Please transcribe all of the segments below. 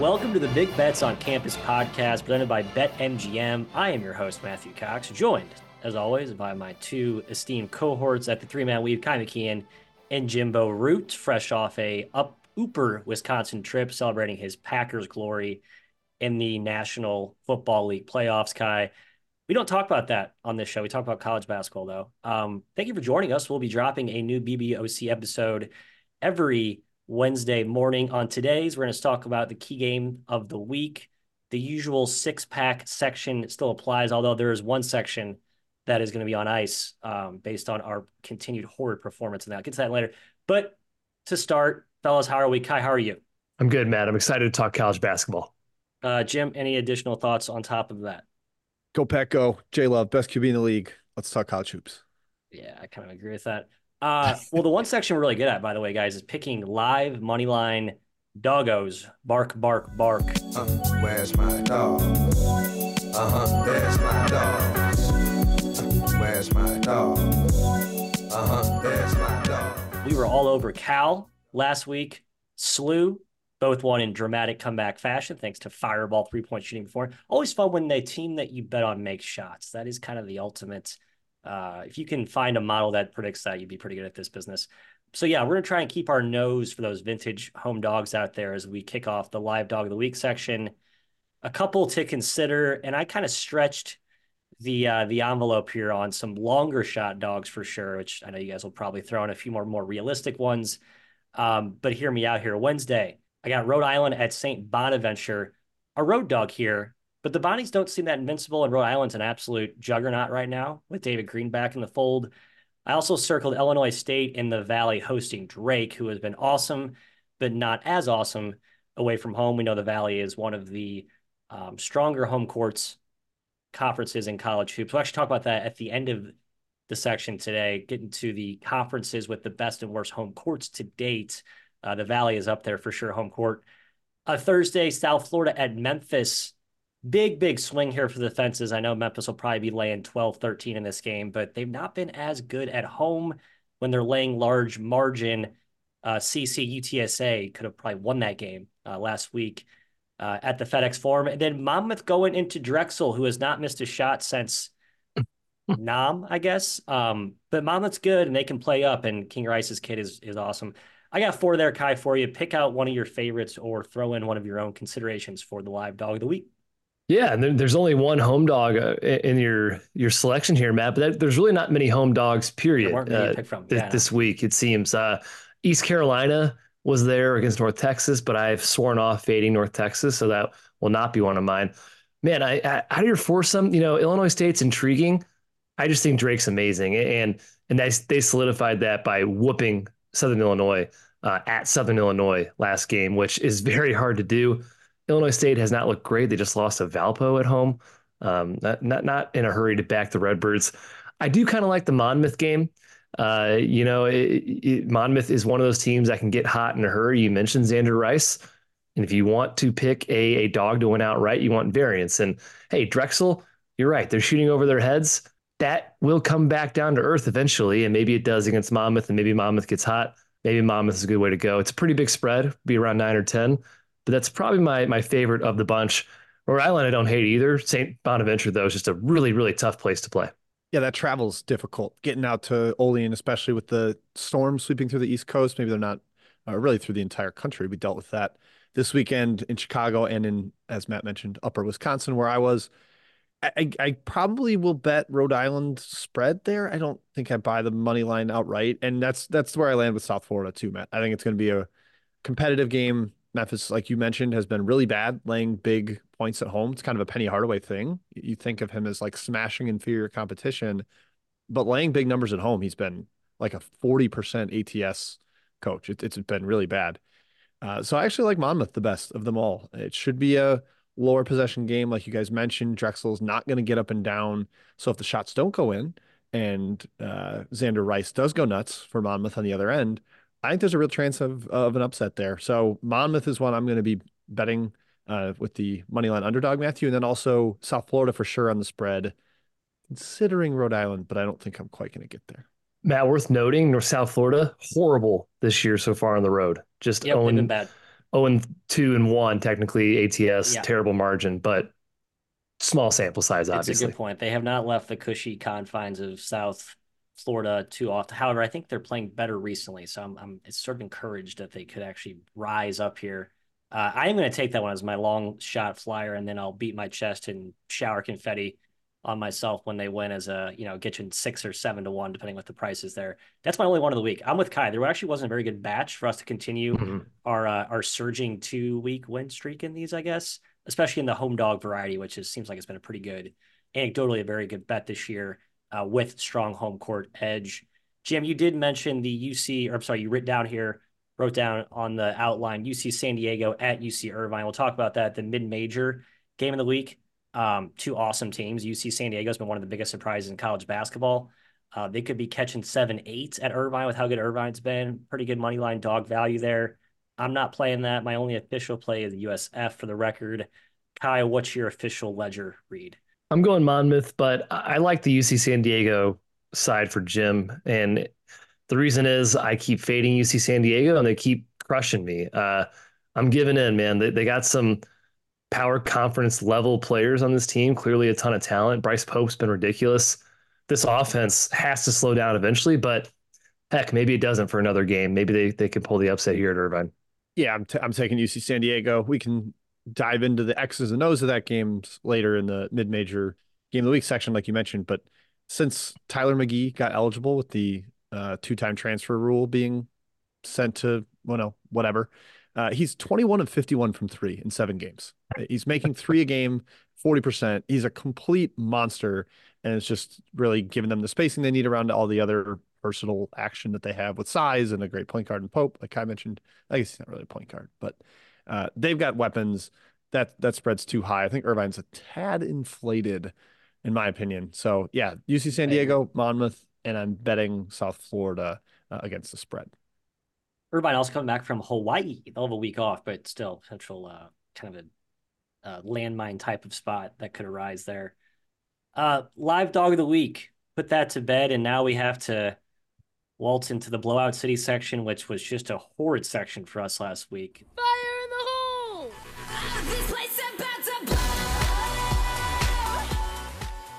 Welcome to the Big Bets on Campus podcast presented by BetMGM. I am your host, Matthew Cox, joined, as always, by my two esteemed cohorts at the three man weave, Ky McKeon and Jimbo Root, fresh off a up Ooper, Wisconsin trip celebrating his Packers glory in the National Football League playoffs. Ky, we don't talk about that on this show. We talk about college basketball, though. Um, thank you for joining us. We'll be dropping a new BBOC episode every Wednesday morning. On today's, we're going to talk about the key game of the week. The usual six pack section still applies, although there is one section that is going to be on ice um, based on our continued horrid performance. And I'll get to that later. But to start, fellas, how are we? Ky, how are you? I'm good, Matt. I'm excited to talk college basketball. Uh, Jim, any additional thoughts on top of that? Go Pack, go. J Love, best QB in the league. Let's talk college hoops. Yeah, I kind of agree with that. Uh, well, the one section we're really good at, by the way, guys, is picking live money line doggos. Bark, bark, bark. Uh, where's my dog? Uh huh, there's my dog. Where's my dog? Uh huh, there's my dog. We were all over Cal last week. Slew both won in dramatic comeback fashion thanks to fireball three point shooting before. Always fun when the team that you bet on makes shots. That is kind of the ultimate. Uh, if you can find a model that predicts that, you'd be pretty good at this business. So yeah, we're gonna try and keep our nose for those vintage home dogs out there as we kick off the live dog of the week section. A couple to consider, and I kind of stretched the uh, the envelope here on some longer shot dogs for sure, which I know you guys will probably throw in a few more more realistic ones. Um, but hear me out here. Wednesday, I got Rhode Island at St. Bonaventure, a road dog here, but the Bonnies don't seem that invincible, and Rhode Island's an absolute juggernaut right now with David Green back in the fold. I also circled Illinois State in the Valley hosting Drake, who has been awesome, but not as awesome away from home. We know the Valley is one of the um, stronger home courts conferences in college hoops. We'll actually talk about that at the end of the section today, getting to the conferences with the best and worst home courts to date. Uh, the Valley is up there for sure, home court. Uh, Thursday, South Florida at Memphis. Big, big swing here for the fences. I know Memphis will probably be laying 12 13 in this game, but they've not been as good at home when they're laying large margin. Uh, CC UTSA could have probably won that game uh, last week uh, at the FedEx Forum. And then Monmouth going into Drexel, who has not missed a shot since Nam, I guess. Um, but Monmouth's good and they can play up, and King Rice's kid is is awesome. I got four there, Ky, for you. Pick out one of your favorites or throw in one of your own considerations for the live dog of the week. Yeah, and there's only one home dog uh, in your your selection here, Matt. But there's really not many home dogs, period, uh, th- yeah. this week. It seems uh, East Carolina was there against North Texas, but I've sworn off fading North Texas, so that will not be one of mine. Man, I, I out of your foursome, you know, Illinois State's intriguing. I just think Drake's amazing, and and they they solidified that by whooping Southern Illinois uh, at Southern Illinois last game, which is very hard to do. Illinois State has not looked great. They just lost to Valpo at home Um, not, not not in a hurry to back the Redbirds. I do kind of like the Monmouth game. Uh, you know, it, it, Monmouth is one of those teams that can get hot in a hurry. You mentioned Xander Rice. And if you want to pick a, a dog to win outright, you want variance. And hey, Drexel, you're right. They're shooting over their heads. That will come back down to earth eventually. And maybe it does against Monmouth, and maybe Monmouth gets hot. Maybe Monmouth is a good way to go. It's a pretty big spread, be around nine or 10. But that's probably my my favorite of the bunch. Rhode Island, I don't hate either. St. Bonaventure, though, is just a really, really tough place to play. Yeah, that travel's difficult getting out to Olean, especially with the storm sweeping through the East Coast. Maybe they're not uh, really through the entire country. We dealt with that this weekend in Chicago and in, as Matt mentioned, upper Wisconsin, where I was. I, I probably will bet Rhode Island spread there. I don't think I buy the money line outright, and that's that's where I land with South Florida too, Matt. I think it's going to be a competitive game. Memphis, like you mentioned, has been really bad laying big points at home. It's kind of a Penny Hardaway thing. You think of him as like smashing inferior competition, but laying big numbers at home, he's been like a 40% ATS coach. It, it's been really bad. Uh, so I actually like Monmouth the best of them all. It should be a lower possession game, like you guys mentioned. Drexel's not going to get up and down. So if the shots don't go in and uh, Xander Rice does go nuts for Monmouth on the other end, I think there's a real chance of, of an upset there. So Monmouth is one I'm going to be betting uh, with the money line underdog, Matthew, and then also South Florida for sure on the spread, considering Rhode Island, but I don't think I'm quite going to get there. Matt, worth noting, North South Florida, horrible this year so far on the road. Just yep, own, bad. 0 2 and 1, technically ATS, yeah. terrible margin, but small sample size, obviously. It's a good point. They have not left the cushy confines of South Florida too often. However, I think they're playing better recently. So I'm, I'm it's sort of encouraged that they could actually rise up here. Uh, I am going to take that one as my long shot flyer, and then I'll beat my chest and shower confetti on myself when they win as a you know get you in six or seven to one depending what the price is there. That's my only one of the week. I'm with Ky. There actually wasn't a very good batch for us to continue mm-hmm. our uh, our surging two week win streak in these, I guess, especially in the home dog variety, which is, seems like it's been a pretty good, anecdotally a very good bet this year uh, with strong home court edge. Jim, you did mention the UC, or I'm sorry, you wrote down here, wrote down on the outline UC San Diego at UC Irvine. We'll talk about that. The mid major game of the week. Um, two awesome teams. UC San Diego has been one of the biggest surprises in college basketball. Uh, they could be catching seven eights at Irvine with how good Irvine's been. Pretty good money line dog value there. I'm not playing that. My only official play is the USF for the record. Kyle, what's your official ledger read? I'm going Monmouth, but I like the UC San Diego side for Jim. And the reason is I keep fading UC San Diego and they keep crushing me. Uh, I'm giving in, man. They, they got some power conference level players on this team. Clearly, a ton of talent. Bryce Pope's been ridiculous. This offense has to slow down eventually, but heck, maybe it doesn't for another game. Maybe they, they can pull the upset here at Irvine. Yeah, I'm, t- I'm taking UC San Diego. We can dive into the X's and O's of that game later in the mid major game of the week section, like you mentioned. But since Tyler McGee got eligible with the uh, two time transfer rule being sent to, well, no, whatever, uh, he's 21 of 51 from three in seven games. He's making three a game, 40%. He's a complete monster. And it's just really giving them the spacing they need around all the other versatile action that they have with size and a great point guard and Pope, like I mentioned. I guess he's not really a point guard, but uh, they've got weapons. That that spread's too high. I think Irvine's a tad inflated, in my opinion. So yeah, UC San Diego, Monmouth, and I'm betting South Florida uh, against the spread. Irvine also coming back from Hawaii. They'll have a week off, but still potential uh, kind of a uh, landmine type of spot that could arise there. Uh, live dog of the week. Put that to bed, and now we have to waltz into the blowout city section, which was just a horrid section for us last week. Fire in the hole!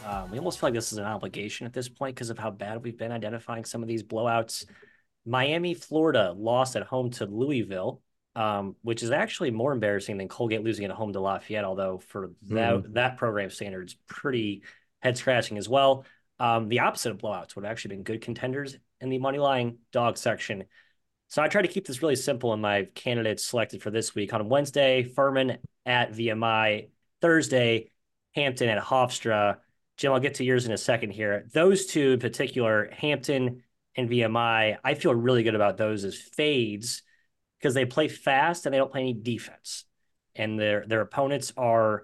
Um, we almost feel like this is an obligation at this point because of how bad we've been identifying some of these blowouts. Miami, Florida lost at home to Louisville, um, which is actually more embarrassing than Colgate losing at home to Lafayette, although for that, mm. that program standards, pretty head scratching as well. Um, the opposite of blowouts would have actually been good contenders in the money line dog section. So I try to keep this really simple in my candidates selected for this week. On Wednesday, Furman at VMI. Thursday, Hampton at Hofstra. Jim, I'll get to yours in a second here. Those two in particular, Hampton and VMI, I feel really good about those as fades because they play fast and they don't play any defense. And their their opponents are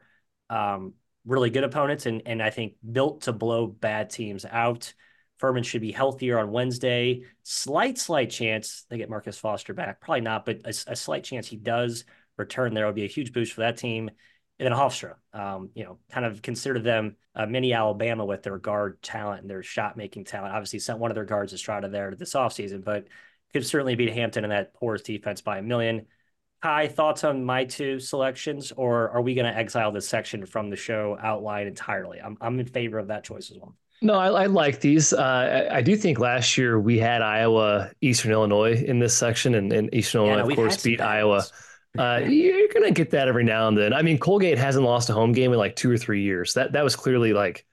um, really good opponents and, and I think built to blow bad teams out. Furman should be healthier on Wednesday. Slight, slight chance they get Marcus Foster back. Probably not, but a, a slight chance he does return there would be a huge boost for that team. And then Hofstra, um, you know, kind of consider them a mini Alabama with their guard talent and their shot making talent. Obviously, sent one of their guards Estrada there this offseason, but could certainly beat Hampton in that porous defense by a million. Hi, thoughts on my two selections, or are we going to exile this section from the show outline entirely? I'm, I'm in favor of that choice as well. No, I, I like these. Uh, I, I, do think last year we had Iowa, Eastern Illinois in this section, and, and Eastern Illinois, no, of course, beat Iowa. Uh, you're gonna get that every now and then. I mean, Colgate hasn't lost a home game in like two or three years. That that was clearly like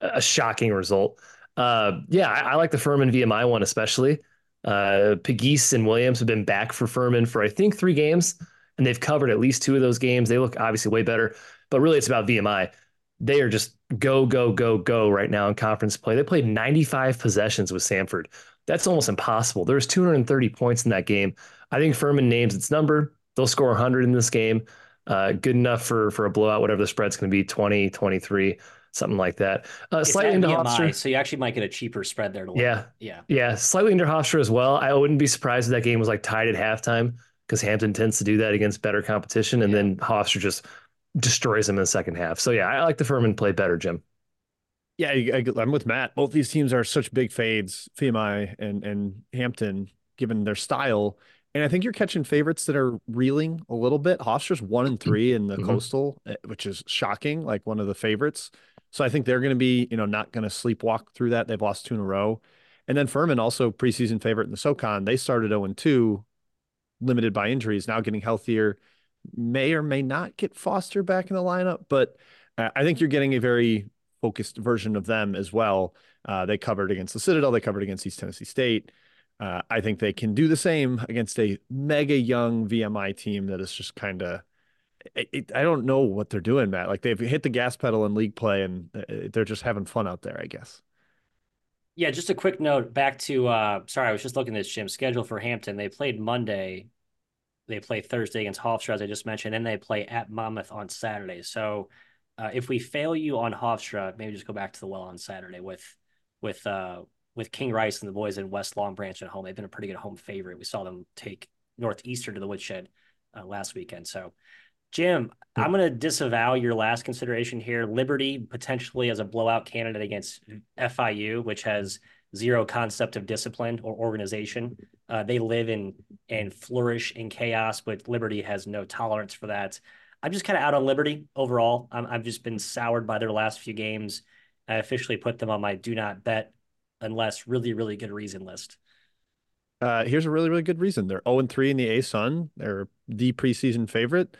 a shocking result. Uh, yeah, I, I, like the Furman VMI one especially. Uh, Pegues and Williams have been back for Furman for I think three games, and they've covered at least two of those games. They look obviously way better, but really it's about VMI they are just go, go, go, go right now in conference play. They played 95 possessions with Samford. That's almost impossible. There's 230 points in that game. I think Furman names its number. They'll score 100 in this game. Uh, good enough for for a blowout, whatever the spread's going to be 20, 23, something like that. Uh, slightly into Hofstra. So you actually might get a cheaper spread there. yeah. Yeah. Yeah. Slightly under Hofstra as well. I wouldn't be surprised if that game was like tied at halftime because Hampton tends to do that against better competition. And yeah. then Hofstra just destroys them in the second half. So yeah, I like the Furman play better, Jim. Yeah, I, am with Matt. Both these teams are such big fades, VMI and and Hampton, given their style. And I think you're catching favorites that are reeling a little bit. Hofstra's one and three in the mm-hmm. coastal, eh, which is shocking, like one of the favorites. So I think they're going to be, you know, not going to sleepwalk through that. They've lost two in a row. And then Furman, also preseason favorite in the SoCon, they started 0 2, limited by injuries, now getting healthier may or may not get Foster back in the lineup, but I think you're getting a very focused version of them as well. Uh, they covered against the Citadel, they covered against East Tennessee State. Uh, I think they can do the same against a mega young VMI team that is just kind of. I don't know what they're doing, Matt. Like they've hit the gas pedal in league play, and uh, they're just having fun out there. I guess. Yeah, just a quick note back to. uh Sorry, I was just looking at this gym schedule for Hampton. They played Monday they play Thursday against Hofstra, as I just mentioned, and they play at Monmouth on Saturday. So uh, if we fail you on Hofstra, maybe just go back to the well on Saturday with with uh, with King Rice and the boys in West Long Branch at home. They've been a pretty good home favorite. We saw them take Northeastern to the woodshed uh, last weekend. So, Jim, I'm going to disavow your last consideration here. Liberty potentially as a blowout candidate against FIU, which has zero concept of discipline or organization. Uh, they live in and flourish in chaos, but Liberty has no tolerance for that. I'm just kind of out on Liberty overall. i have just been soured by their last few games. I officially put them on my do not bet unless really, really good reason list. Uh, here's a really, really good reason. They're 0 3 in the ASUN. They're the preseason favorite,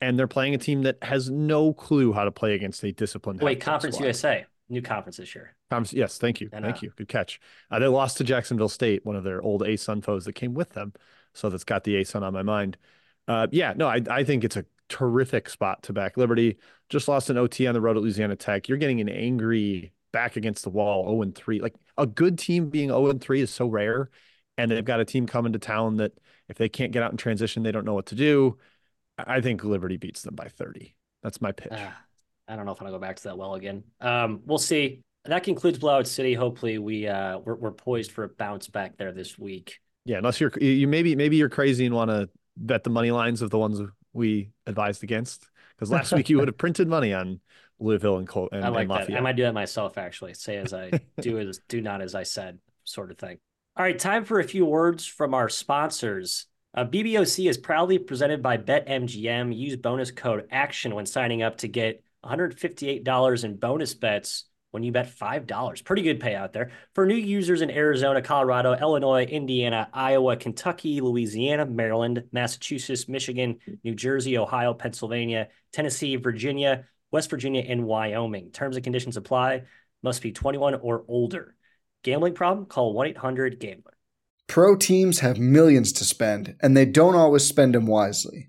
and they're playing a team that has no clue how to play against a disciplined. Wait, Conference squad. USA new conference this year. Conference, yes, thank you, and, thank uh, you, good catch. Uh, they lost to Jacksonville State, one of their old ASUN foes that came with them, so that's got the ASUN on my mind. Uh, yeah, no, I I think it's a terrific spot to back Liberty. Just lost an OT on the road at Louisiana Tech. You're getting an angry back against the wall, 0 and 3. Like a good team being 0 and 3 is so rare. And they've got a team coming to town that if they can't get out in transition, they don't know what to do. I think Liberty beats them by 30. That's my pitch. Uh, I don't know if I'm gonna go back to that well again. Um, we'll see. That concludes Blowout City. Hopefully, we uh, we're, we're poised for a bounce back there this week. Yeah, unless you're you maybe maybe you're crazy and want to bet the money lines of the ones we advised against because last week you would have printed money on Louisville and Col- and, I like and that. I might do that myself actually. Say as I do as do not as I said, sort of thing. All right, time for a few words from our sponsors. Uh, BBOC is proudly presented by BetMGM. Use bonus code ACTION when signing up to get $158 in bonus bets when you bet $5. Pretty good payout there. For new users in Arizona, Colorado, Illinois, Indiana, Iowa, Kentucky, Louisiana, Maryland, Massachusetts, Michigan, New Jersey, Ohio, Pennsylvania, Tennessee, Virginia, West Virginia, and Wyoming. Terms and conditions apply. Must be 21 or older. Gambling problem? Call 1 800 Gambler. Pro teams have millions to spend, and they don't always spend them wisely.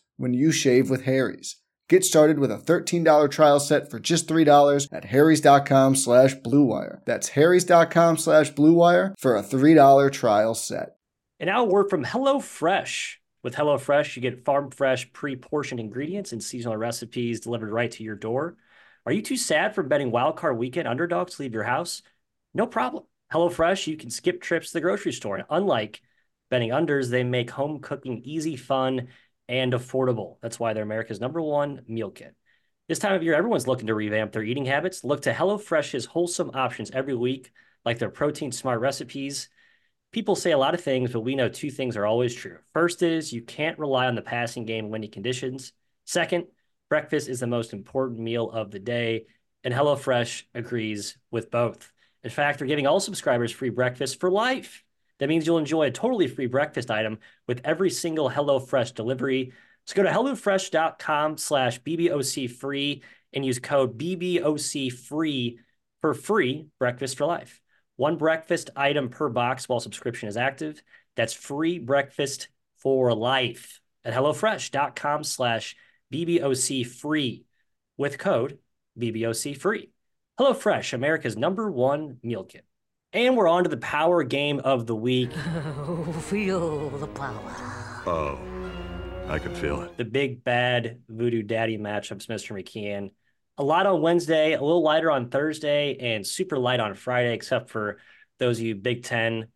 when you shave with Harry's. Get started with a $13 trial set for just $3 at harrys.com slash bluewire. That's harrys.com slash bluewire for a $3 trial set. And now a word from HelloFresh. With HelloFresh, you get farm fresh, pre-portioned ingredients and seasonal recipes delivered right to your door. Are you too sad for betting wildcard weekend underdogs leave your house? No problem. HelloFresh, you can skip trips to the grocery store. And unlike betting unders, they make home cooking easy, fun, and affordable. That's why they're America's number one meal kit. This time of year, everyone's looking to revamp their eating habits. Look to HelloFresh's wholesome options every week, like their protein smart recipes. People say a lot of things, but we know two things are always true. First is you can't rely on the passing game in windy conditions. Second, breakfast is the most important meal of the day, and HelloFresh agrees with both. In fact, they're giving all subscribers free breakfast for life. That means you'll enjoy a totally free breakfast item with every single HelloFresh delivery. So go to HelloFresh.com slash BBOC free and use code BBOC free for free breakfast for life. One breakfast item per box while subscription is active. That's free breakfast for life at HelloFresh.com slash BBOC free with code BBOC free. HelloFresh, America's number one meal kit. And we're on to the power game of the week. Oh, feel the power. Oh, I can feel it. The big bad voodoo daddy matchups, Mr. McKeon. A lot on Wednesday, a little lighter on Thursday, and super light on Friday, except for those of you Big Ten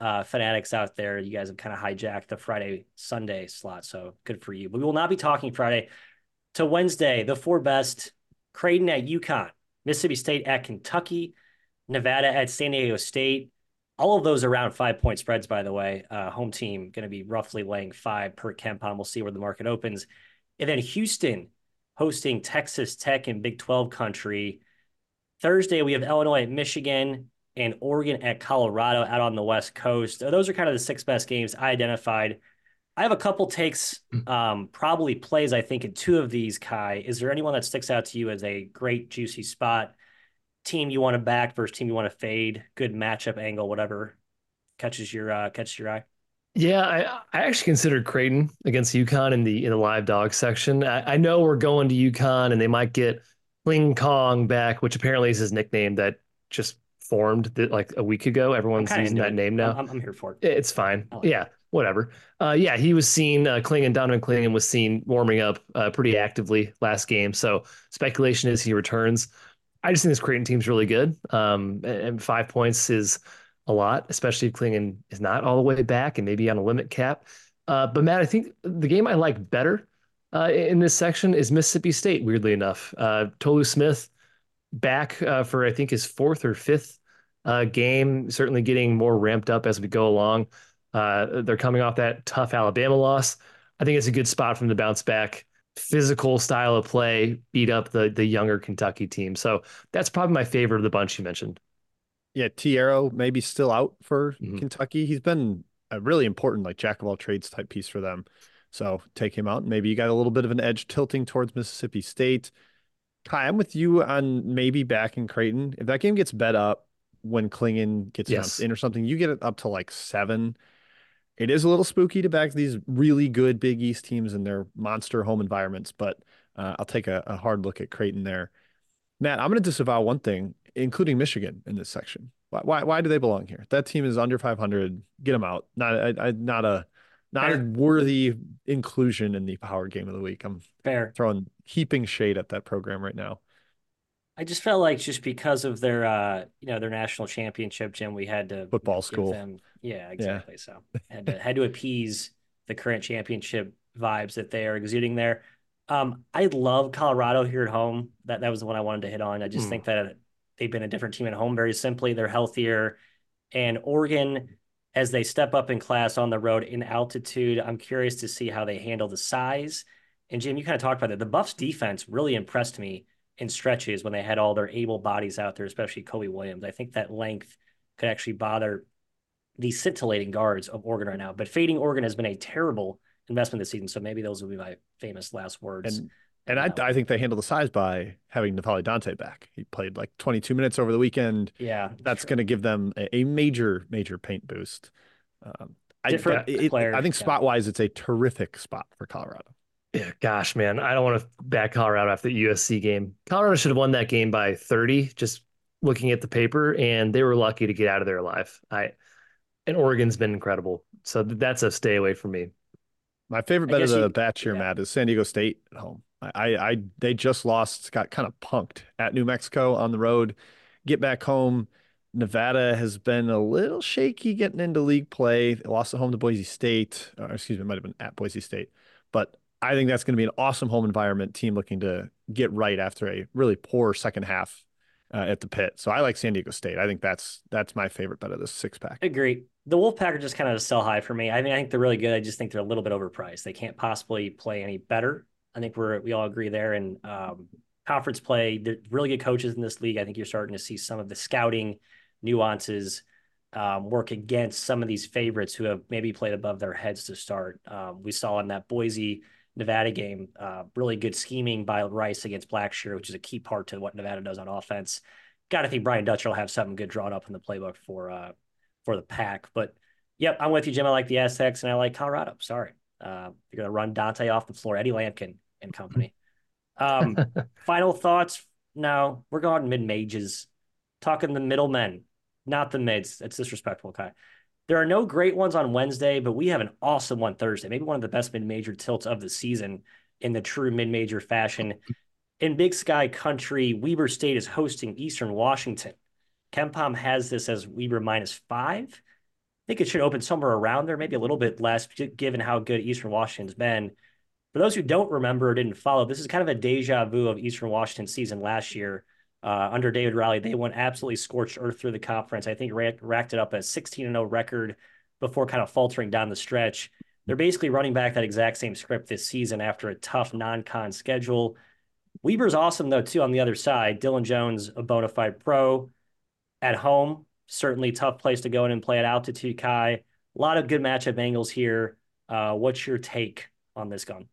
uh, fanatics out there. You guys have kind of hijacked the Friday Sunday slot, so good for you. But we will not be talking Friday to Wednesday. The four best: Creighton at UConn, Mississippi State at Kentucky, Nevada at San Diego State. All of those around five point spreads, by the way. Uh, home team going to be roughly laying five per KenPom. We'll see where the market opens. And then Houston hosting Texas Tech in Big 12 country. Thursday, we have Illinois at Michigan and Oregon at Colorado out on the West Coast. Those are kind of the six best games I identified. I have a couple takes, um, probably plays, I think, in two of these, Ky. Is there anyone that sticks out to you as a great, juicy spot? Team you want to back versus team you want to fade, good matchup angle, whatever catches your uh, catches your eye. Yeah, I, I actually considered Creighton against UConn in the in the live dog section. I, I know we're going to UConn and they might get Ling Kong back, which apparently is his nickname that just formed that like a week ago. Everyone's using that name now. I'm, I'm, here for it. It's fine. Like yeah, it. whatever. Uh, yeah, he was seen. Uh, Clingan Donovan Clingan was seen warming up uh, pretty actively last game. So speculation is he returns. I just think this Creighton team's really good. Um, and five points is a lot, especially if Clingan is not all the way back and maybe on a limit cap. Uh, but Matt, I think the game I like better uh, in this section is Mississippi State. Weirdly enough, uh, Tolu Smith back uh, for I think his fourth or fifth uh, game. Certainly getting more ramped up as we go along. Uh, they're coming off that tough Alabama loss. I think it's a good spot for them to bounce back physical style of play beat up the the younger Kentucky team. So that's probably my favorite of the bunch you mentioned. Yeah, Thiero maybe still out for mm-hmm. Kentucky. He's been a really important like jack of all trades type piece for them. So take him out. Maybe you got a little bit of an edge tilting towards Mississippi State. Ky, I'm with you on maybe back in Creighton. If that game gets bet up when Clingan gets yes. in or something, you get it up to like seven it is a little spooky to back these really good Big East teams in their monster home environments, but uh, I'll take a, a, hard look at Creighton there. Matt, I'm going to disavow one thing, including Michigan in this section. Why, why, why do they belong here? That team is under 500. Get them out. Not, I, I, not a, not Fair. a worthy inclusion in the power game of the week. I'm Fair. throwing heaping shade at that program right now. I just felt like just because of their uh you know their national championship, Jim, we had to football school. Them, yeah, exactly. Yeah. So had to had to appease the current championship vibes that they are exuding there. Um, I love Colorado here at home. That that was the one I wanted to hit on. I just Hmm. think that they've been a different team at home. Very simply, they're healthier, and Oregon, as they step up in class on the road in altitude, I'm curious to see how they handle the size. And Jim, you kind of talked about that. The Buffs defense really impressed me in stretches when they had all their able bodies out there, especially Cody Williams. I think that length could actually bother the scintillating guards of Oregon right now. But fading Oregon has been a terrible investment this season. So maybe those will be my famous last words. And and I, I think they handle the size by having N'Faly Dante back. He played like 22 minutes over the weekend. Yeah, that's going to give them a, a, major, major paint boost. Um, Different I, it, player, I think spot wise, it's a terrific spot for Colorado. Yeah, gosh, man, I don't want to back Colorado after the USC game. Colorado should have won that game by 30. Just looking at the paper, and they were lucky to get out of there alive. I and Oregon's been incredible, so that's a stay away from me. My favorite bet of the you, batch here, yeah. Matt, is San Diego State at home. I, I, they just lost, got kind of punked at New Mexico on the road. Get back home. Nevada has been a little shaky getting into league play. They lost at home to Boise State. Or excuse me, it might have been at Boise State. But I think that's going to be an awesome home environment team looking to get right after a really poor second half uh, at the pit. So I like San Diego State. I think that's that's my favorite bet of this six pack. Agree. The Wolfpack are just kind of a sell high for me. I mean, I think they're really good. I just think they're a little bit overpriced. They can't possibly play any better. I think we're we all agree there. And um, conference play, the really good coaches in this league. I think you're starting to see some of the scouting nuances um, work against some of these favorites who have maybe played above their heads to start. Um, we saw in that Boise Nevada game, uh, really good scheming by Rice against Blackshear, which is a key part to what Nevada does on offense. Got to think Brian Dutcher will have something good drawn up in the playbook for uh, for the pack. But yep, I'm with you, Jim. I like the Aztecs and I like Colorado. Sorry, uh, you're gonna run Dante off the floor, Eddie Lampkin and company. Um, final thoughts. No, we're going mid mages, talking the middlemen, not the mids. That's disrespectful, Ky. There are no great ones on Wednesday, but we have an awesome one Thursday. Maybe one of the best mid-major tilts of the season in the true mid-major fashion. In Big Sky Country, Weber State is hosting Eastern Washington. KenPom has this as Weber minus five. I think it should open somewhere around there, maybe a little bit less, given how good Eastern Washington's been. For those who don't remember or didn't follow, this is kind of a deja vu of Eastern Washington season last year. Uh, under David Riley, they went absolutely scorched earth through the conference. I think racked, racked it up a 16 0 record before kind of faltering down the stretch. They're basically running back that exact same script this season after a tough non con schedule. Weber's awesome, though, too, on the other side. Dylan Jones, a bona fide pro at home. Certainly tough place to go in and play at altitude, Ky. A lot of good matchup angles here. Uh, what's your take on this gun?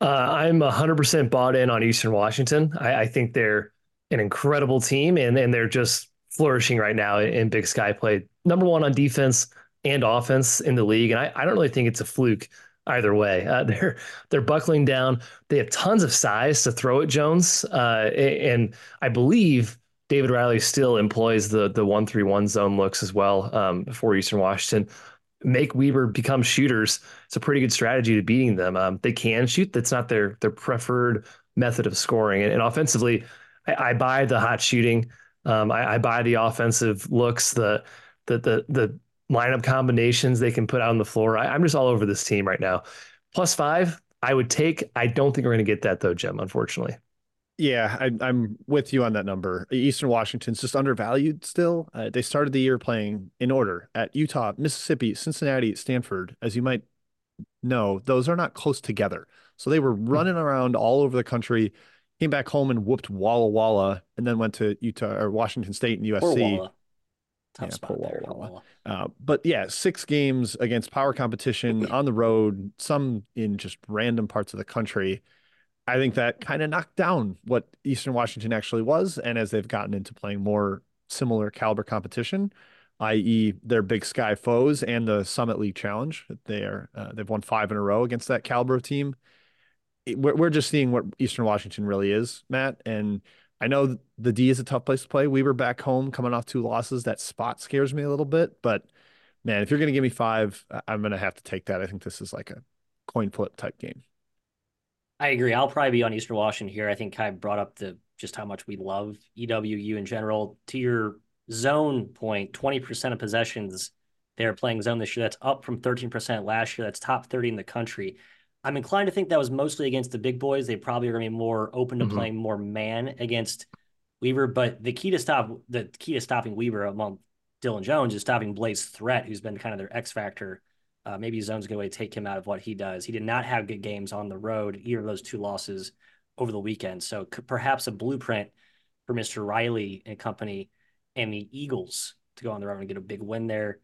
Uh, I'm 100% bought in on Eastern Washington. I, I think they're an incredible team, and and they're just flourishing right now in Big Sky play. Number one on defense and offense in the league, and I, I don't really think it's a fluke either way. Uh, they're they're buckling down. They have tons of size to throw at Jones, uh, and I believe David Riley still employs the the one three one zone looks as well um, for Eastern Washington. Make Weber become shooters. It's a pretty good strategy to beating them. Um, they can shoot. That's not their their preferred method of scoring. And, and offensively, I, I buy the hot shooting. Um, I, I, buy the offensive looks, the the the the lineup combinations they can put out on the floor. I, am just all over this team right now. Plus five, I would take. I don't think we're going to get that though, Jim. Unfortunately. Yeah, I, am with you on that number. Eastern Washington's just undervalued still. Uh, they started the year playing in order at Utah, Mississippi, Cincinnati, Stanford. As you might know, those are not close together. So they were running around all over the country came back home and whooped Walla Walla, and then went to Utah or Washington State and USC. Tough yeah, spot Walla. Walla. Uh, but yeah, six games against power competition on the road, some in just random parts of the country. I think that kind of knocked down what Eastern Washington actually was, and as they've gotten into playing more similar caliber competition, i.e., their Big Sky foes and the Summit League Challenge, they are uh, they've won five in a row against that caliber of team we're, we're just seeing what Eastern Washington really is, Matt. And I know the D is a tough place to play. We were back home coming off two losses. That spot scares me a little bit, but man, if you're going to give me five, I'm going to have to take that. I think this is like a coin flip type game. I agree. I'll probably be on Eastern Washington here. I think Ky brought up the just how much we love EWU in general. To your zone point, 20% of possessions they're playing zone this year. That's up from 13% last year. That's top 30 in the country. I'm inclined to think that was mostly against the big boys. They probably are going to be more open to mm-hmm. playing more man against Weber. But the key to stop the key to stopping Weber among Dylan Jones is stopping Blaise Threatt, who's been kind of their X factor. Uh, maybe Zone's going to take him out of what he does. He did not have good games on the road, either of those two losses over the weekend. So perhaps a blueprint for Mr. Riley and company and the Eagles to go on the road and get a big win there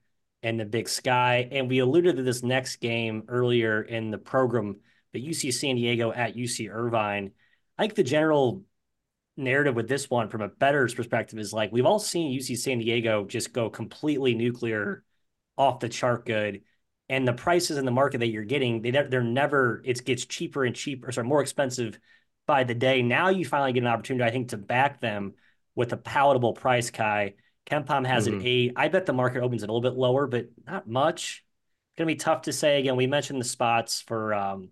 and the big sky. And we alluded to this next game earlier in the program, the UC San Diego at UC Irvine. I think the general narrative with this one from a bettor's perspective is like we've all seen UC San Diego just go completely nuclear off the chart good. And the prices in the market that you're getting, they, they're never, it gets cheaper and cheaper, sorry, more expensive by the day. Now you finally get an opportunity, I think, to back them with a palatable price, Ky. KenPom has mm-hmm. an eight. I bet the market opens a little bit lower, but not much. It's gonna be tough to say. Again, we mentioned the spots for um,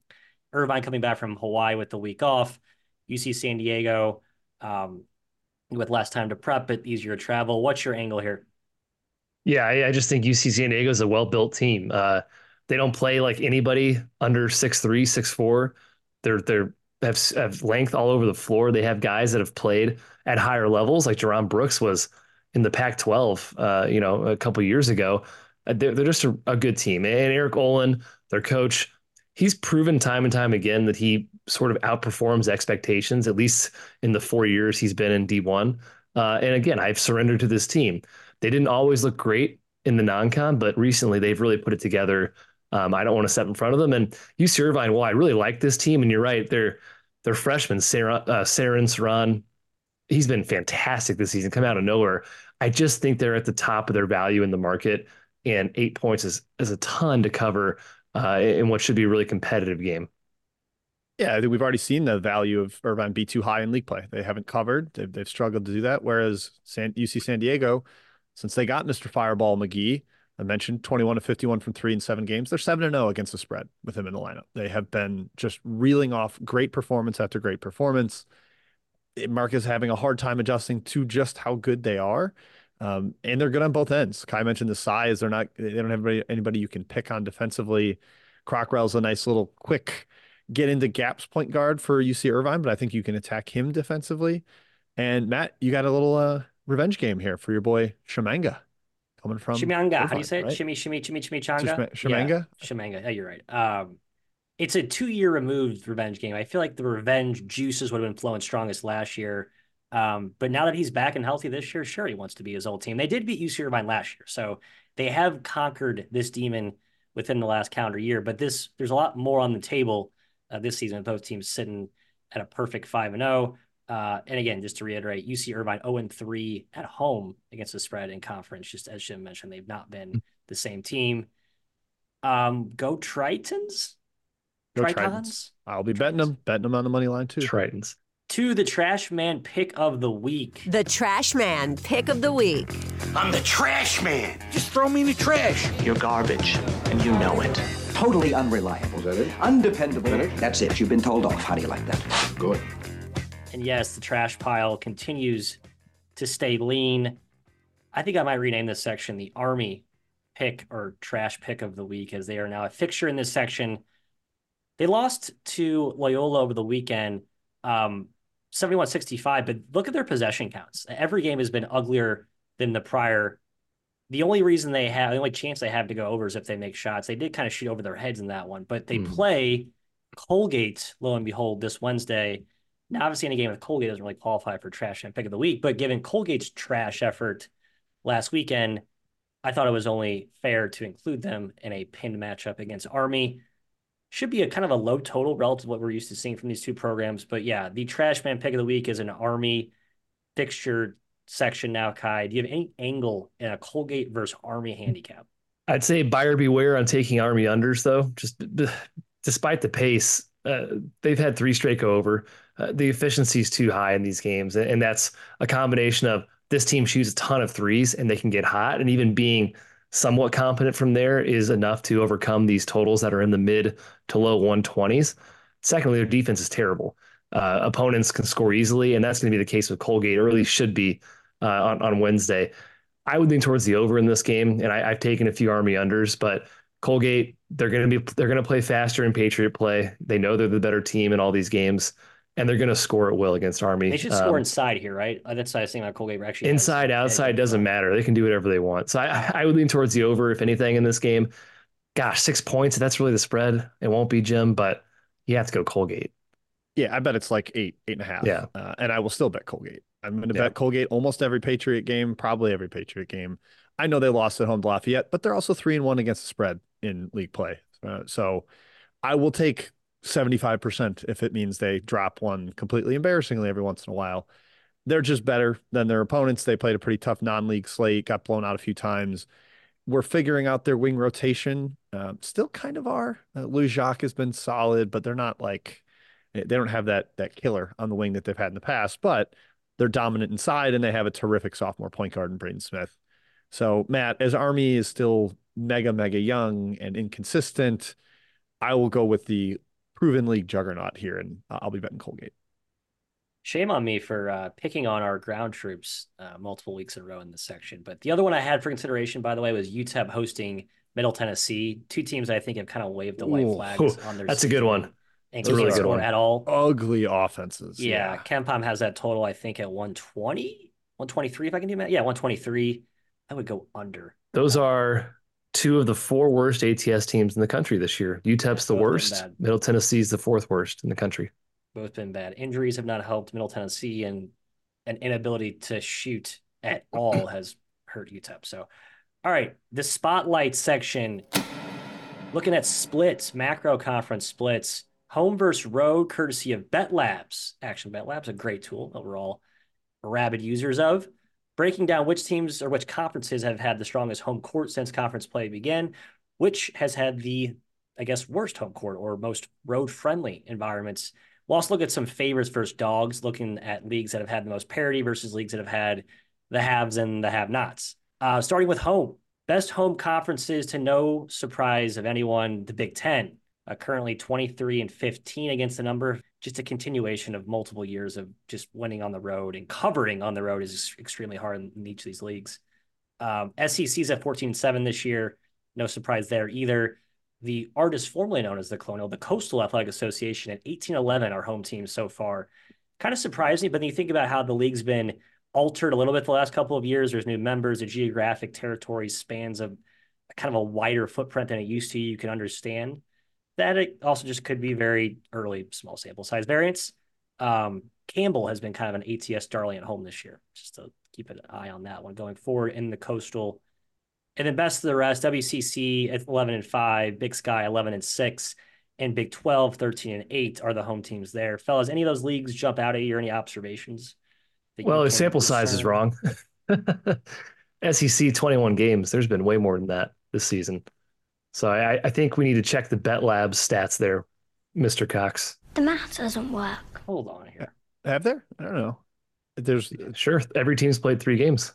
Irvine coming back from Hawaii with the week off. UC San Diego um, with less time to prep, but easier to travel. What's your angle here? Yeah, I, I just think UC San Diego is a well-built team. Uh, they don't play like anybody under six three, six four. They're they're have, have length all over the floor. They have guys that have played at higher levels, like Jerron Brooks was in the Pac-12, uh, you know, a couple years ago. Uh, they're, they're just a, a, good team. And Eric Olen, their coach, he's proven time and time again that he sort of outperforms expectations, at least in the four years he's been in D1. Uh, and again, I've surrendered to this team. They didn't always look great in the non-con, but recently they've really put it together. Um, I don't want to step in front of them. And UC Irvine, well, I really like this team. And you're right, they're they're freshmen, Sarah, uh, Saren. He's been fantastic this season, come out of nowhere. I just think they're at the top of their value in the market, and eight points is is a ton to cover uh, in what should be a really competitive game. Yeah, I think we've already seen the value of Irvine be too high in league play. They haven't covered. They've, they've struggled to do that. Whereas San, UC San Diego, since they got Mr. Fireball McGee, I mentioned 21 to 51 from three in seven games. They're 7 to 0 against the spread with him in the lineup. They have been just reeling off great performance after great performance. Mark is having a hard time adjusting to just how good they are. Um, and they're good on both ends. Ky mentioned the size. They're not, they don't have anybody, anybody you can pick on defensively. Crockrell's a nice little quick get into gaps point guard for UC Irvine, but I think you can attack him defensively. And Matt, you got a little uh, revenge game here for your boy Tshimanga coming from Shimanga. Irvine, How do you say it? Right? Shimmy, shimmy, shimmy, chimmy, changa. Tshimanga. Yeah. Yeah, you're right. Um, it's a two year removed revenge game. I feel like the revenge juices would have been flowing strongest last year. Um, but now that he's back and healthy this year, sure, he wants to be his old team. They did beat UC Irvine last year. So they have conquered this demon within the last calendar year. But this, there's a lot more on the table uh, this season with both teams sitting at a perfect 5 and 0. Uh, and again, just to reiterate, UC Irvine 0 and 3 at home against the spread in conference. Just as Jim mentioned, they've not been mm. the same team. Um, go Tritons. Go Tritons. Tritons. I'll be betting them, betting them on the money line too. Tritons. To the Trash Man pick of the week. The Trash Man pick of the week. I'm the Trash Man. Just throw me in the trash. You're garbage, and you know it. Totally unreliable. Is that it? Undependable. That That's it. You've been told off. How do you like that? Good. And yes, the trash pile continues to stay lean. I think I might rename this section the Army pick or trash pick of the week as they are now a fixture in this section. They lost to Loyola over the weekend, um, 71 65, but look at their possession counts. Every game has been uglier than the prior. The only reason they have, the only chance they have to go over is if they make shots. They did kind of shoot over their heads in that one, but they mm. play Colgate, lo and behold, this Wednesday now, obviously, any game with Colgate doesn't really qualify for trash and pick of the week, but given Colgate's trash effort last weekend, I thought it was only fair to include them in a pinned matchup against Army. Should be a kind of a low total relative to what we're used to seeing from these two programs. But yeah, the trash man pick of the week is an Army fixture section now, Ky. Do you have any angle in a Colgate versus Army handicap? I'd say buyer beware on taking Army unders, though. Just despite the pace, uh, they've had three straight go over. Uh, the efficiency is too high in these games, and, and that's a combination of this team shoots a ton of threes and they can get hot, and even being somewhat competent from there is enough to overcome these totals that are in the mid to low 120s. Secondly, their defense is terrible. Uh, opponents can score easily, and that's going to be the case with Colgate, or at least should be uh, on, on Wednesday. I would lean towards the over in this game, and I, have taken a few Army unders, but Colgate, they're going to be they're going to play faster in Patriot play. They know they're the better team in all these games, and they're going to score at will against Army. They should score um, inside here, right? Uh, that's what I was thinking about Colgate. Actually, inside, outside doesn't matter. They can do whatever they want. So I, I would lean towards the over if anything in this game. Gosh, six points. That's really the spread. It won't be Jim, but you have to go Colgate. Yeah, I bet it's like eight, eight and a half. Yeah, uh, and I will still bet Colgate. I'm going to yeah. bet Colgate almost every Patriot game, probably every Patriot game. I know they lost at home to Lafayette, but they're also three and one against the spread in league play. Uh, so I will take 75% if it means they drop one completely embarrassingly every once in a while. They're just better than their opponents. They played a pretty tough non league slate, got blown out a few times. We're figuring out their wing rotation. Uh, still kind of are. Uh, Louis Jacques has been solid, but they're not like they don't have that that killer on the wing that they've had in the past. But they're dominant inside, and they have a terrific sophomore point guard in Braeden Smith. So Matt, as Army is still mega mega young and inconsistent, I will go with the proven league juggernaut here, and I'll be betting Colgate. Shame on me for uh, picking on our ground troops uh, multiple weeks in a row in this section. But the other one I had for consideration, by the way, was UTEP hosting Middle Tennessee. Two teams I think have kind of waved the white flags on their. That's season. a good one. That's a really good one at all. Ugly offenses. Yeah, yeah. KenPom has that total. I think at 120, 123. If I can do that, yeah, 123. I would go under. Those are two of the four worst ATS teams in the country this year. UTEP's the Both worst. Middle Tennessee's the fourth worst in the country. Both been bad. Injuries have not helped Middle Tennessee, and an inability to shoot at all has hurt UTEP. So, all right, the spotlight section. Looking at splits, macro conference splits, home versus road, courtesy of Bet Labs. Action Bet Labs, a great tool that we're all rabid users of breaking down which teams or which conferences have had the strongest home court since conference play began, which has had the, I guess, worst home court or most road friendly environments. We'll also look at some favorites versus dogs, looking at leagues that have had the most parity versus leagues that have had the haves and the have nots. Uh, starting with home, best home conferences to no surprise of anyone, the Big Ten uh, currently 23 and 15 against the number. Just a continuation of multiple years of just winning on the road and covering on the road is extremely hard in each of these leagues. Um, SEC's at 14 and 7 this year. No surprise there either. The artist formerly known as the Colonial, the Coastal Athletic Association at 18 11, our home team so far. Kind of surprising, but then you think about how the league's been altered a little bit the last couple of years. There's new members, the geographic territory spans of kind of a wider footprint than it used to. You can understand that it also just could be very early small sample size variance. Um, Campbell has been kind of an ATS darling at home this year, just to keep an eye on that one going forward in the coastal. And then best of the rest, WCC at 11 and 5, Big Sky 11 and 6, and Big 12 13 and 8 are the home teams there. Fellas, any of those leagues jump out at you or any observations? Well, the sample size is wrong. SEC 21 games. There's been way more than that this season. So I, I think we need to check the Bet Labs stats there, Mr. Cox. The math doesn't work. Hold on here. Have there? I don't know. There's sure every team's played three games.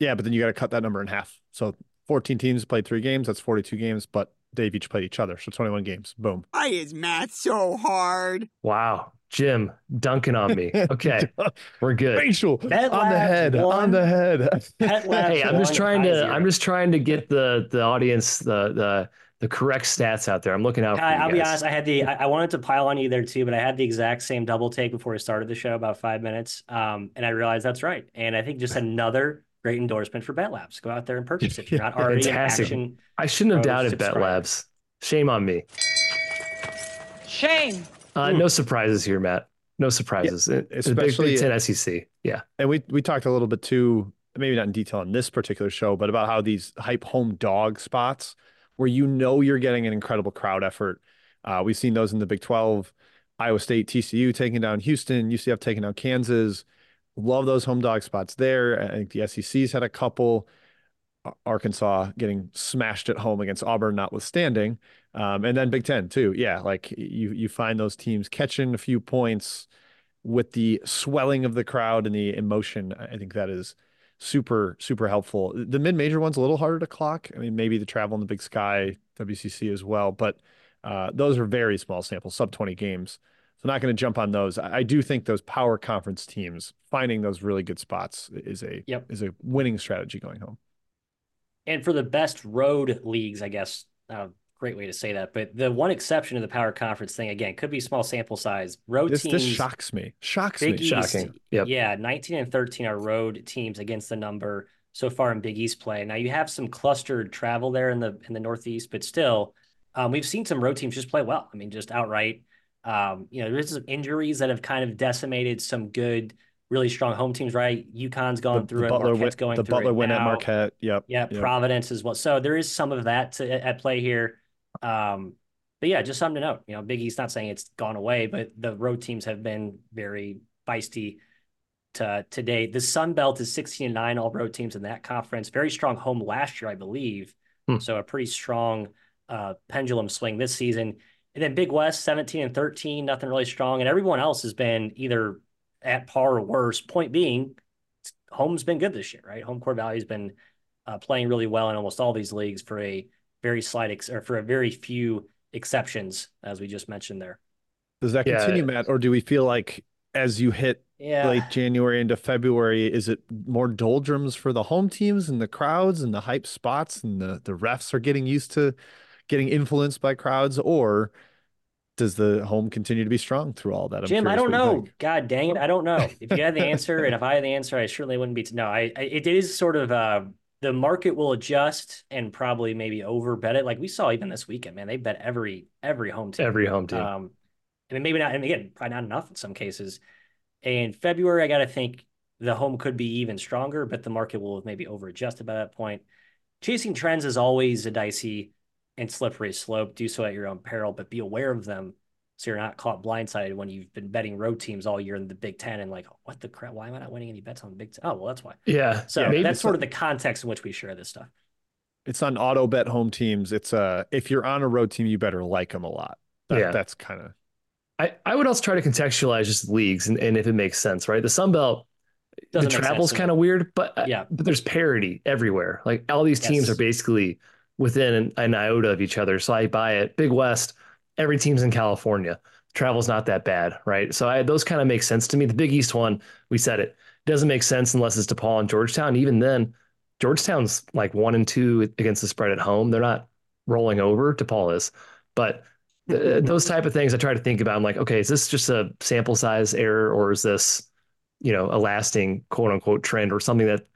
Yeah, but then you got to cut that number in half. So 14 teams played three games. That's 42 games, but they've each played each other. So 21 games. Boom. Why is math so hard? Wow. Jim dunking on me. Okay, we're good. Rachel on the head, one. on the head. hey, I'm just trying to. I'm just trying to get the the audience the the the correct stats out there. I'm looking out. I, will be honest. I had the. I, I, wanted to pile on you there too, but I had the exact same double take before we started the show about five minutes, um, and I realized that's right. And I think just another great endorsement for Bet Labs. Go out there and purchase it if you're not already Fantastic. action. I shouldn't have doubted Bet Labs. Shame on me. Shame. Uh, no surprises here, Matt. No surprises. Yeah, especially Big, Ten SEC. Yeah. And we we talked a little bit too, maybe not in detail on this particular show, but about how these hype home dog spots where you know you're getting an incredible crowd effort. Uh, we've seen those in the Big 12, Iowa State, TCU taking down Houston, UCF taking down Kansas. Love those home dog spots there. I think the SEC's had a couple. Arkansas getting smashed at home against Auburn, notwithstanding. Um, and then Big Ten too. Yeah, like you you find those teams catching a few points with the swelling of the crowd and the emotion. I think that is super super helpful. The mid major one's a little harder to clock. I mean, maybe the travel in the Big Sky WCC as well, but uh, those are very small samples, sub twenty games. So not going to jump on those. I, do think those power conference teams finding those really good spots is a yep. is a winning strategy going home. And for the best road leagues, I guess uh, great way to say that. But the one exception to the power conference thing, again, could be small sample size. Road this, teams. This shocks me. Shocks Big me. East, Shocking. Yep. Yeah, 19 and 13 are road teams against the number so far in Big East play. Now you have some clustered travel there in the in the Northeast, but still, um, we've seen some road teams just play well. I mean, just outright. Um, you know, there's some injuries that have kind of decimated some good, really strong home teams. Right, UConn's gone The, through the it. Butler, Marquette's going the through Butler it win now. at Marquette. Yep. Yeah, yep. Providence as well. So there is some of that to, at play here. Um, but yeah, just something to note. You know, Big East not saying it's gone away, but the road teams have been very feisty to today. The Sun Belt is 16 and 9 all road teams in that conference. Very strong home last year, I believe. Hmm. So a pretty strong uh, pendulum swing this season. And then Big West 17 and 13, nothing really strong. And everyone else has been either at par or worse. Point being, home's been good this year, right? Home court value has been uh, playing really well in almost all these leagues for a very slight ex- or for a very few exceptions, as we just mentioned there. Does that Yeah. continue, Matt, or do we feel like as you hit Yeah. late January into February, is it more doldrums for the home teams and the crowds and the hype spots and the the refs are getting used to getting influenced by crowds, or does the home continue to be strong through all that? I'm Jim, I don't know. God dang it, I don't know. If you had the answer, and if I had the answer, I certainly wouldn't be. no, I, I it is sort of uh, the market will adjust and probably maybe over bet it. Like we saw even this weekend, man, they bet every every home team. Every home team. Um, I mean, maybe not, and again, probably not enough in some cases. In February, I got to think the home could be even stronger, but the market will have maybe over adjusted by that point. Chasing trends is always a dicey and slippery slope. Do so at your own peril, but be aware of them so you're not caught blindsided when you've been betting road teams all year in the Big Ten and like, what the crap? Why am I not winning any bets on the Big Ten? Oh, well, that's why. yeah. So maybe that's sort of the context in which we share this stuff. It's on auto bet home teams. It's uh if you're on a road team, you better like them a lot. That, Yeah. that's kind of I, I would also try to contextualize just leagues and, and if it makes sense, right? The Sun Belt, Doesn't the travel's kind of weird, but uh, Yeah. but there's parity everywhere. Like all these teams Yes. are basically within an, an iota of each other. So I buy it. Big West, every team's in California. Travel's not that bad, right? So I, those kind of make sense to me. The Big East one, we said it doesn't make sense unless it's DePaul and Georgetown. Even then, Georgetown's like one and two against the spread at home. They're not rolling over. DePaul is, but th- those type of things I try to think about. I'm like, okay, is this just a sample size error or is this, you know, a lasting quote unquote trend or something that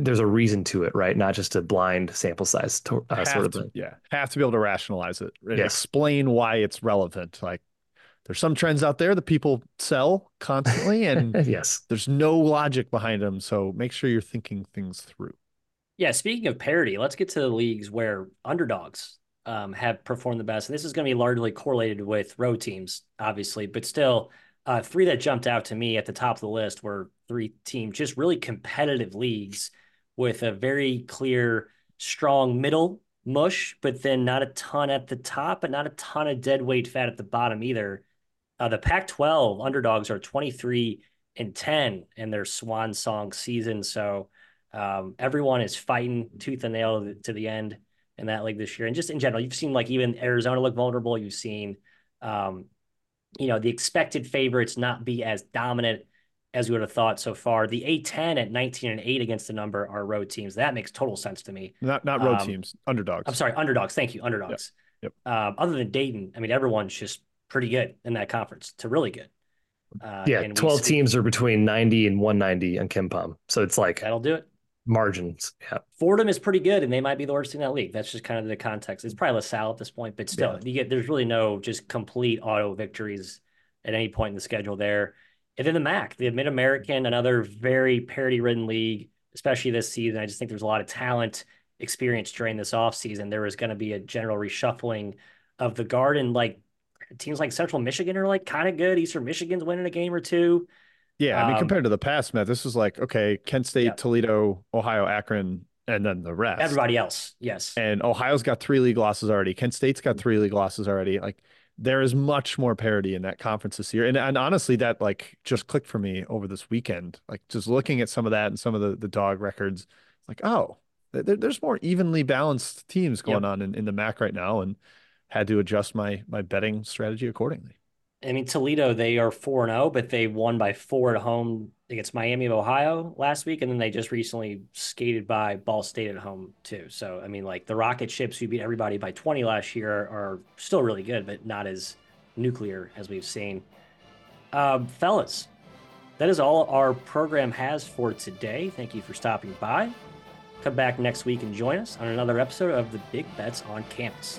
there's a reason to it, right? Not just a blind sample size to, uh, have sort of to, thing. yeah have to be able to rationalize it and Yes. explain why it's relevant. Like there's some trends out there that people sell constantly, and yes, there's no logic behind them. So make sure you're thinking things through. Yeah, speaking of parity, let's get to the leagues where underdogs um, have performed the best. And this is going to be largely correlated with road teams, obviously, but still, uh, three that jumped out to me at the top of the list were three teams, just really competitive leagues with a very clear, strong middle mush, but then not a ton at the top, but not a ton of dead weight fat at the bottom either. Uh, the Pac 12 underdogs are 23 and 10 in their swan song season. So, um, everyone is fighting tooth and nail to the, to the end in that league this year. And just in general, you've seen like even Arizona look vulnerable. You've seen, um, you know, the expected favorites not be as dominant as we would have thought so far. The A10 at 19 and 8 against the number are road teams. That makes total sense to me. Not not road Um, teams, underdogs. I'm sorry, underdogs. Thank you, underdogs. Yep. Um, other than Dayton, I mean, everyone's just pretty good in that conference to really good. Uh, yeah, 12 speak- teams are between 90 and 190 on KenPom. So it's like That'll do it. margins. Yeah. Fordham is pretty good, and they might be the worst in that league. That's just kind of the context. It's probably LaSalle at this point, but still, you get there's really no just complete auto victories at any point in the schedule there. And then the MAC, the Mid American, another very parity ridden league, especially this season. I just think there's a lot of talent experience during this offseason. There is going to be a general reshuffling of the garden. like teams like Central Michigan are like kind of good. Eastern Michigan's winning a game or two. Yeah, I mean, Um, compared to the past, Matt, this is like okay, Kent State, Toledo, Ohio, Akron, and then the rest. Everybody else, yes. And Ohio's got three league losses already. Kent State's got three league losses already. Like there is much more parity in that conference this year. And and honestly, that like just clicked for me over this weekend. Like just looking at some of that and some of the the dog records, like oh, there, there's more evenly balanced teams going on in, in the MAC right now, and had to adjust my my betting strategy accordingly. I mean, Toledo, they are 4 and 0, but they won by four at home against Miami of Ohio last week, and then they just recently skated by Ball State at home too. So I mean, like the rocket ships who beat everybody by 20 last year are still really good, but not as nuclear as we've seen. Um, fellas, that is all our program has for today. Thank you for stopping by. Come back next week and join us on another episode of the Big Bets on Campus.